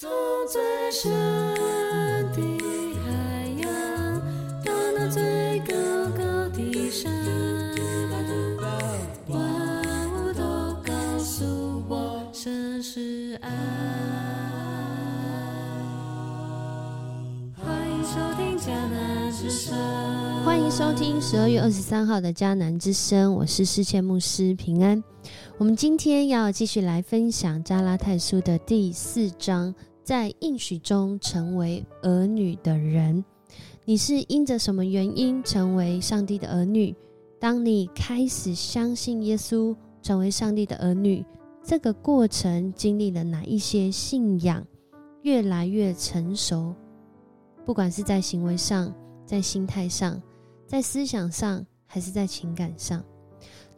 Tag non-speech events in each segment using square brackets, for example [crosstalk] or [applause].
走最深的海洋，到那最高高的山，万物都告诉我，这是爱。欢迎收听迦南之声，欢迎收听十二月二十三号的迦南之声，我是世谦牧师平安。我们今天要继续来分享加拉太书的第四章，在应许中成为儿女的人。你是因着什么原因成为上帝的儿女？当你开始相信耶稣，成为上帝的儿女，这个过程经历了哪一些信仰越来越成熟？不管是在行为上，在心态上，在思想上，还是在情感上，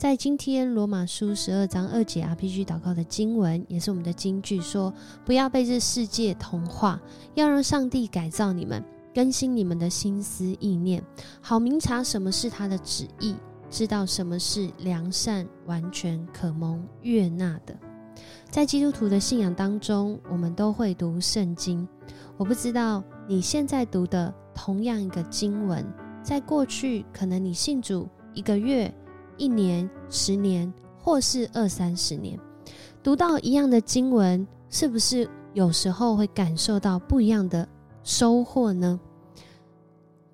在今天罗马书十二章二节 RPG 祷告的经文，也是我们的金句，说不要被这世界同化，要让上帝改造你们，更新你们的心思意念，好明察什么是他的旨意，知道什么是良善、完全、可蒙悦纳的。在基督徒的信仰当中，我们都会读圣经。我不知道你现在读的同样一个经文，在过去可能你信主一个月、一年、十年，或是二三十年，读到一样的经文，是不是有时候会感受到不一样的收获呢？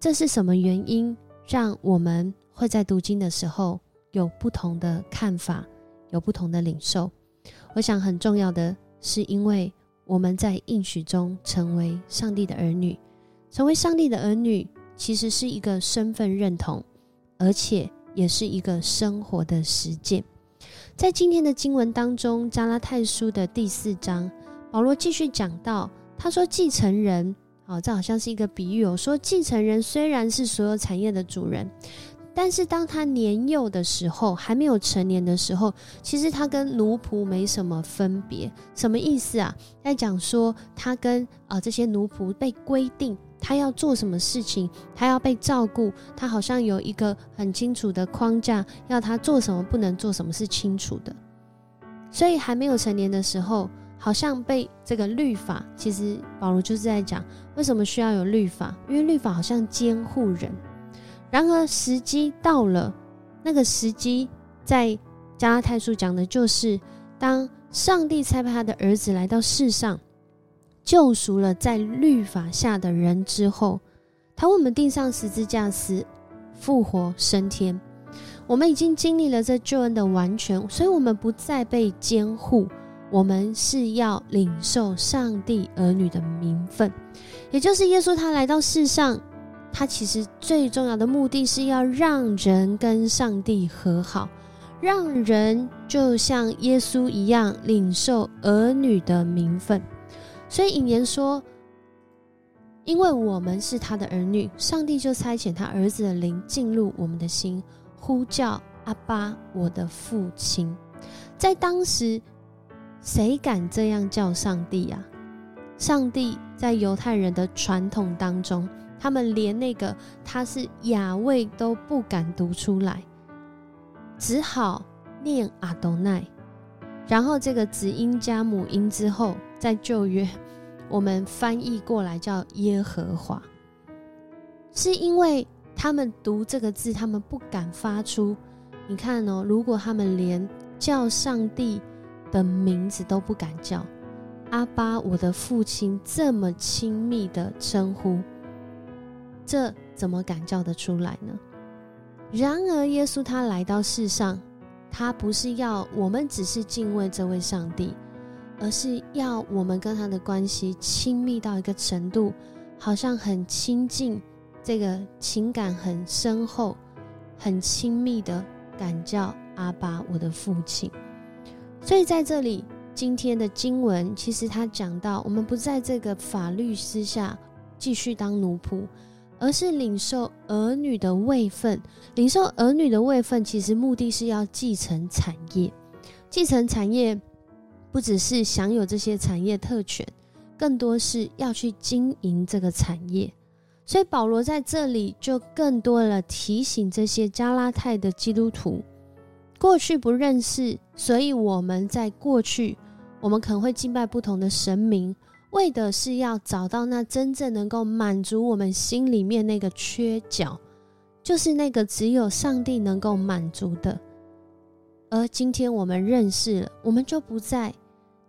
这是什么原因让我们会在读经的时候有不同的看法，有不同的领受？我想很重要的是因为。我们在应许中成为上帝的儿女，成为上帝的儿女，其实是一个身份认同，而且也是一个生活的实践。在今天的经文当中，加拉太书的第四章，保罗继续讲到，他说：“继承人，哦，这好像是一个比喻哦，说继承人虽然是所有产业的主人。”但是当他年幼的时候，还没有成年的时候，其实他跟奴仆没什么分别。什么意思啊？在讲说他跟啊这些奴仆被规定他要做什么事情，他要被照顾，他好像有一个很清楚的框架，要他做什么，不能做什么是清楚的。所以还没有成年的时候，好像被这个律法，其实保罗就是在讲为什么需要有律法，因为律法好像监护人。然而时机到了，那个时机在加拉太书讲的就是，当上帝差派他的儿子来到世上，救赎了在律法下的人之后，他为我们钉上十字架时、复活、升天。我们已经经历了这救恩的完全，所以我们不再被监护，我们是要领受上帝儿女的名分，也就是耶稣他来到世上。他其实最重要的目的是要让人跟上帝和好，让人就像耶稣一样领受儿女的名分。所以引言说：“因为我们是他的儿女，上帝就差遣他儿子的灵进入我们的心，呼叫阿巴，我的父亲。”在当时，谁敢这样叫上帝啊？上帝在犹太人的传统当中。他们连那个他是雅味都不敢读出来，只好念阿多奈。然后这个子音加母音之后，在旧约我们翻译过来叫耶和华，是因为他们读这个字，他们不敢发出。你看哦，如果他们连叫上帝的名字都不敢叫，阿巴，我的父亲这么亲密的称呼。这怎么敢叫得出来呢？然而，耶稣他来到世上，他不是要我们只是敬畏这位上帝，而是要我们跟他的关系亲密到一个程度，好像很亲近，这个情感很深厚、很亲密的感叫阿爸，我的父亲。所以在这里，今天的经文其实他讲到，我们不在这个法律之下继续当奴仆。而是领受儿女的位分，领受儿女的位分，其实目的是要继承产业。继承产业，不只是享有这些产业特权，更多是要去经营这个产业。所以保罗在这里就更多了提醒这些加拉太的基督徒，过去不认识，所以我们在过去，我们可能会敬拜不同的神明，为的是要找到那真正能够满足我们心里面那个缺角，就是那个只有上帝能够满足的。而今天我们认识了，我们就不在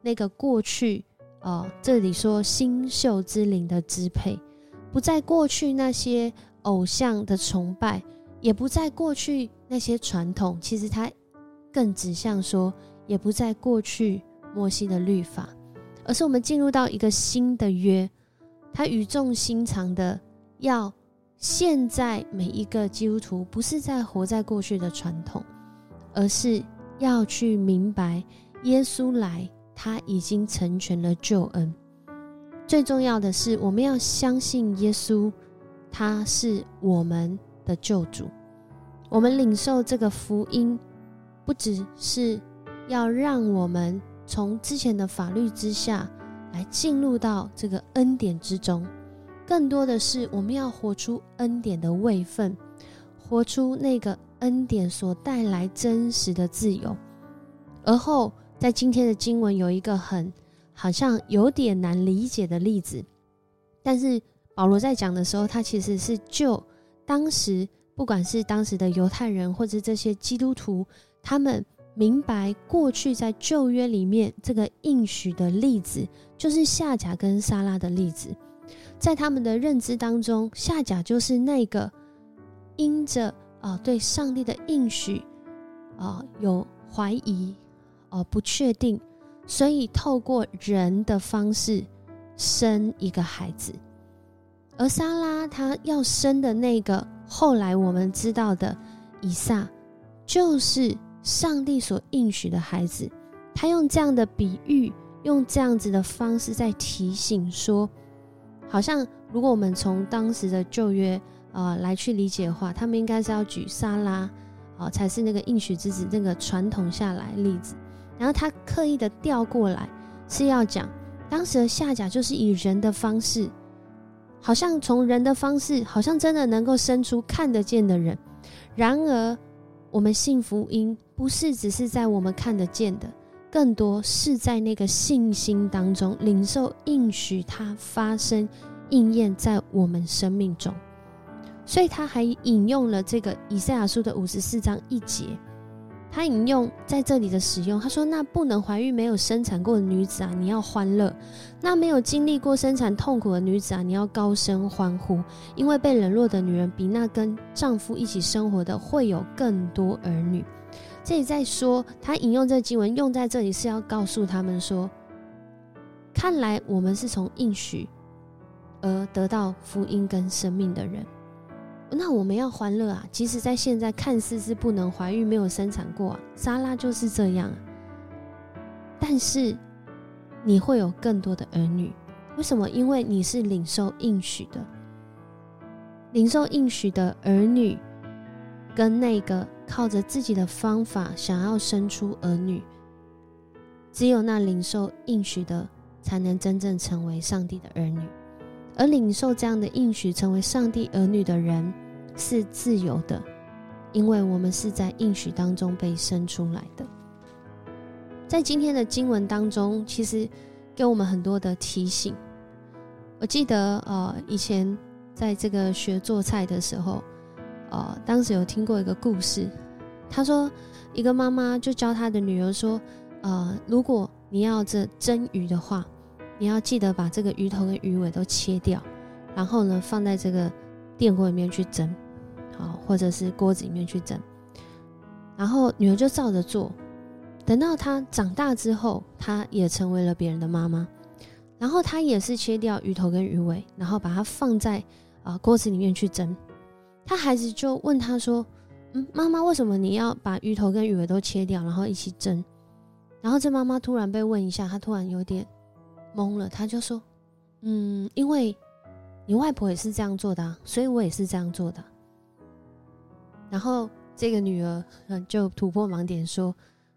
那个过去哦，这里说星宿之灵的支配，不在过去那些偶像的崇拜，也不在过去那些传统。其实它更指向说，也不在过去摩西的律法，而是我们进入到一个新的约，他语重心长的要现在每一个基督徒不是在活在过去的传统。而是要去明白，耶稣来，他已经成全了救恩。最重要的是，我们要相信耶稣，他是我们的救主。我们领受这个福音，不只是要让我们从之前的法律之下来进入到这个恩典之中，更多的是我们要活出恩典的位分，活出那个。恩典所带来真实的自由，而后在今天的经文有一个很好像有点难理解的例子，但是保罗在讲的时候，他其实是就当时不管是当时的犹太人或者这些基督徒，他们明白过去在旧约里面这个应许的例子，就是夏甲跟撒拉的例子，在他们的认知当中，夏甲就是那个因着。啊，对上帝的应许，啊，有怀疑，哦，不确定，所以透过人的方式生一个孩子，而莎拉她要生的那个，后来我们知道的以撒，就是上帝所应许的孩子。他用这样的比喻，用这样子的方式在提醒说，好像如果我们从当时的旧约。啊，来去理解的话，他们应该是要举沙拉，啊，才是那个应许之子那个传统下来例子。然后他刻意的调过来，是要讲当时的夏甲就是以人的方式，好像从人的方式，好像真的能够生出看得见的人。然而，我们信福音不是只是在我们看得见的，更多是在那个信心当中领受应许，它发生应验在我们生命中。所以他还引用了这个以赛亚书的五十四章一节，他引用在这里的使用，他说：“那不能怀孕、没有生产过的女子啊，你要欢乐；那没有经历过生产痛苦的女子啊，你要高声欢呼，因为被冷落的女人比那跟丈夫一起生活的会有更多儿女。”这里在说，他引用这经文用在这里是要告诉他们说：“看来我们是从应许而得到福音跟生命的人。”那我们要欢乐啊！即使在现在看似是不能怀孕、没有生产过，啊莎拉就是这样。啊但是你会有更多的儿女，为什么？因为你是领受应许的，领受应许的儿女，跟那个靠着自己的方法想要生出儿女，只有那领受应许的，才能真正成为上帝的儿女。而领受这样的应许，成为上帝儿女的人是自由的，因为我们是在应许当中被生出来的。在今天的经文当中，其实给我们很多的提醒。我记得，呃，以前在这个学做菜的时候，呃，当时有听过一个故事。他说，一个妈妈就教她的女儿说，呃，如果你要这蒸鱼的话。你要记得把这个鱼头跟鱼尾都切掉，然后呢放在这个电锅里面去蒸，好，或者是锅子里面去蒸。然后女儿就照着做，等到她长大之后，她也成为了别人的妈妈。然后她也是切掉鱼头跟鱼尾，然后把它放在啊锅子里面去蒸。她孩子就问她说：“嗯，妈妈，为什么你要把鱼头跟鱼尾都切掉，然后一起蒸？”然后这妈妈突然被问一下，她突然有点。懵了，他就说：“嗯，因为你外婆也是这样做的，所以我也是这样做的。”然后这个女儿就突破盲点说：“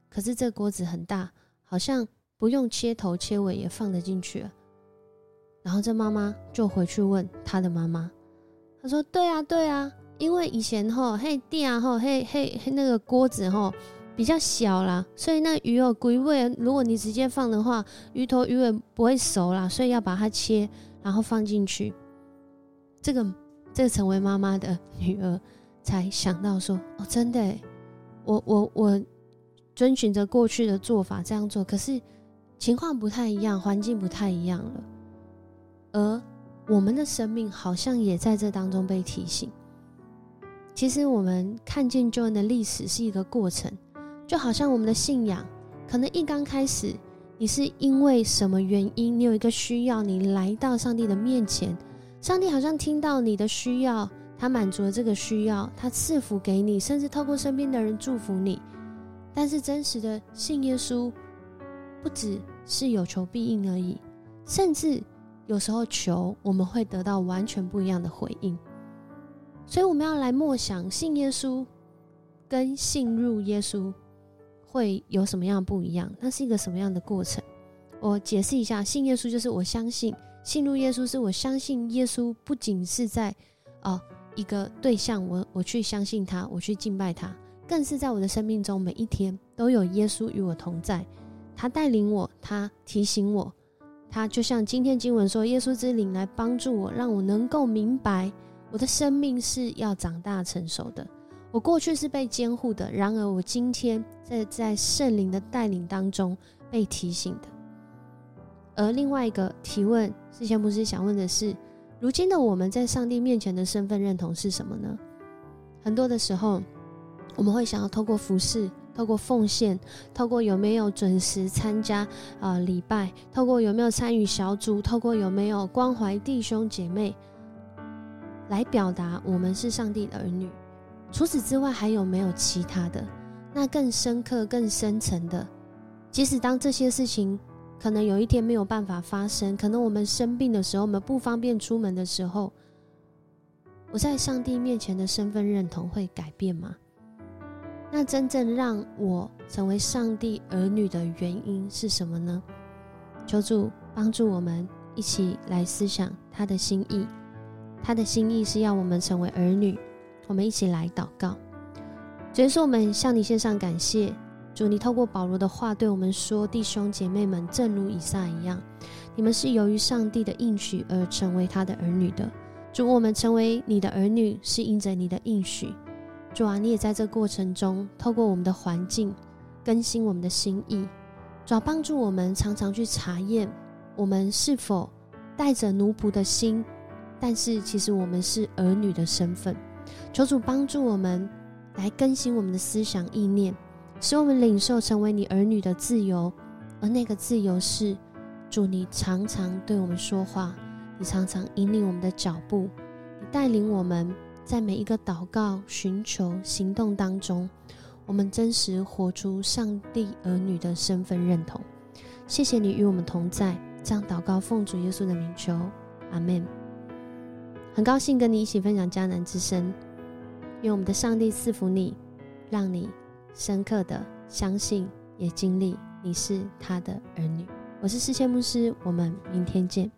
可是这锅子很大，好像不用切头切尾也放得进去。”然后这妈妈就回去问她的妈妈，她说：“对啊，对啊，因为以前吼嘿弟啊吼嘿嘿嘿那个锅子吼。”比较小啦，所以那鱼哦，龟尾，如果你直接放的话，鱼头鱼尾不会熟啦，所以要把它切，然后放进去。这个这个成为妈妈的 [laughs] 女儿才想到说，哦，真的，我我我遵循着过去的做法这样做，可是情况不太一样，环境不太一样了，而我们的生命好像也在这当中被提醒。其实我们看见救恩的历史是一个过程，就好像我们的信仰，可能一刚开始，你是因为什么原因，你有一个需要，你来到上帝的面前，上帝好像听到你的需要，他满足了这个需要，他赐福给你，甚至透过身边的人祝福你。但是真实的信耶稣，不只是有求必应而已，甚至有时候求，我们会得到完全不一样的回应。所以我们要来默想，信耶稣跟信入耶稣会有什么样不一样？那是一个什么样的过程？我解释一下，信耶稣就是我相信，信入耶稣是我相信耶稣不仅是在哦一个对象，我我去相信他，我去敬拜他，更是在我的生命中每一天都有耶稣与我同在，他带领我，他提醒我，他就像今天经文说，耶稣之灵来帮助我，让我能够明白。我的生命是要长大成熟的。我过去是被监护的，然而我今天在在圣灵的带领当中被提醒的。而另外一个提问，之前不是想问的是，如今的我们在上帝面前的身份认同是什么呢？很多的时候，我们会想要透过服饰、透过奉献、透过有没有准时参加啊礼拜、透过有没有参与小组、透过有没有关怀弟兄姐妹。来表达我们是上帝的儿女。除此之外，还有没有其他的？那更深刻、更深层的？即使当这些事情可能有一天没有办法发生，可能我们生病的时候，我们不方便出门的时候，我在上帝面前的身份认同会改变吗？那真正让我成为上帝儿女的原因是什么呢？求主帮助我们一起来思想他的心意。他的心意是要我们成为儿女，我们一起来祷告。主耶稣，我们向你献上感谢。主，你透过保罗的话对我们说：“弟兄姐妹们，正如以撒一样，你们是由于上帝的应许而成为他的儿女的。”主，我们成为你的儿女是因着你的应许。主啊，你也在这过程中透过我们的环境更新我们的心意，主要帮助我们常常去查验我们是否带着奴仆的心。但是，其实我们是儿女的身份，求主帮助我们来更新我们的思想意念，使我们领受成为你儿女的自由。而那个自由是，主你常常对我们说话，你常常引领我们的脚步，你带领我们在每一个祷告、寻求、行动当中，我们真实活出上帝儿女的身份认同。谢谢你与我们同在，这样祷告奉主耶稣的名求，阿门。很高兴跟你一起分享迦南之声，愿我们的上帝赐福你，让你深刻的相信，也经历你是他的儿女。我是世界牧师，我们明天见。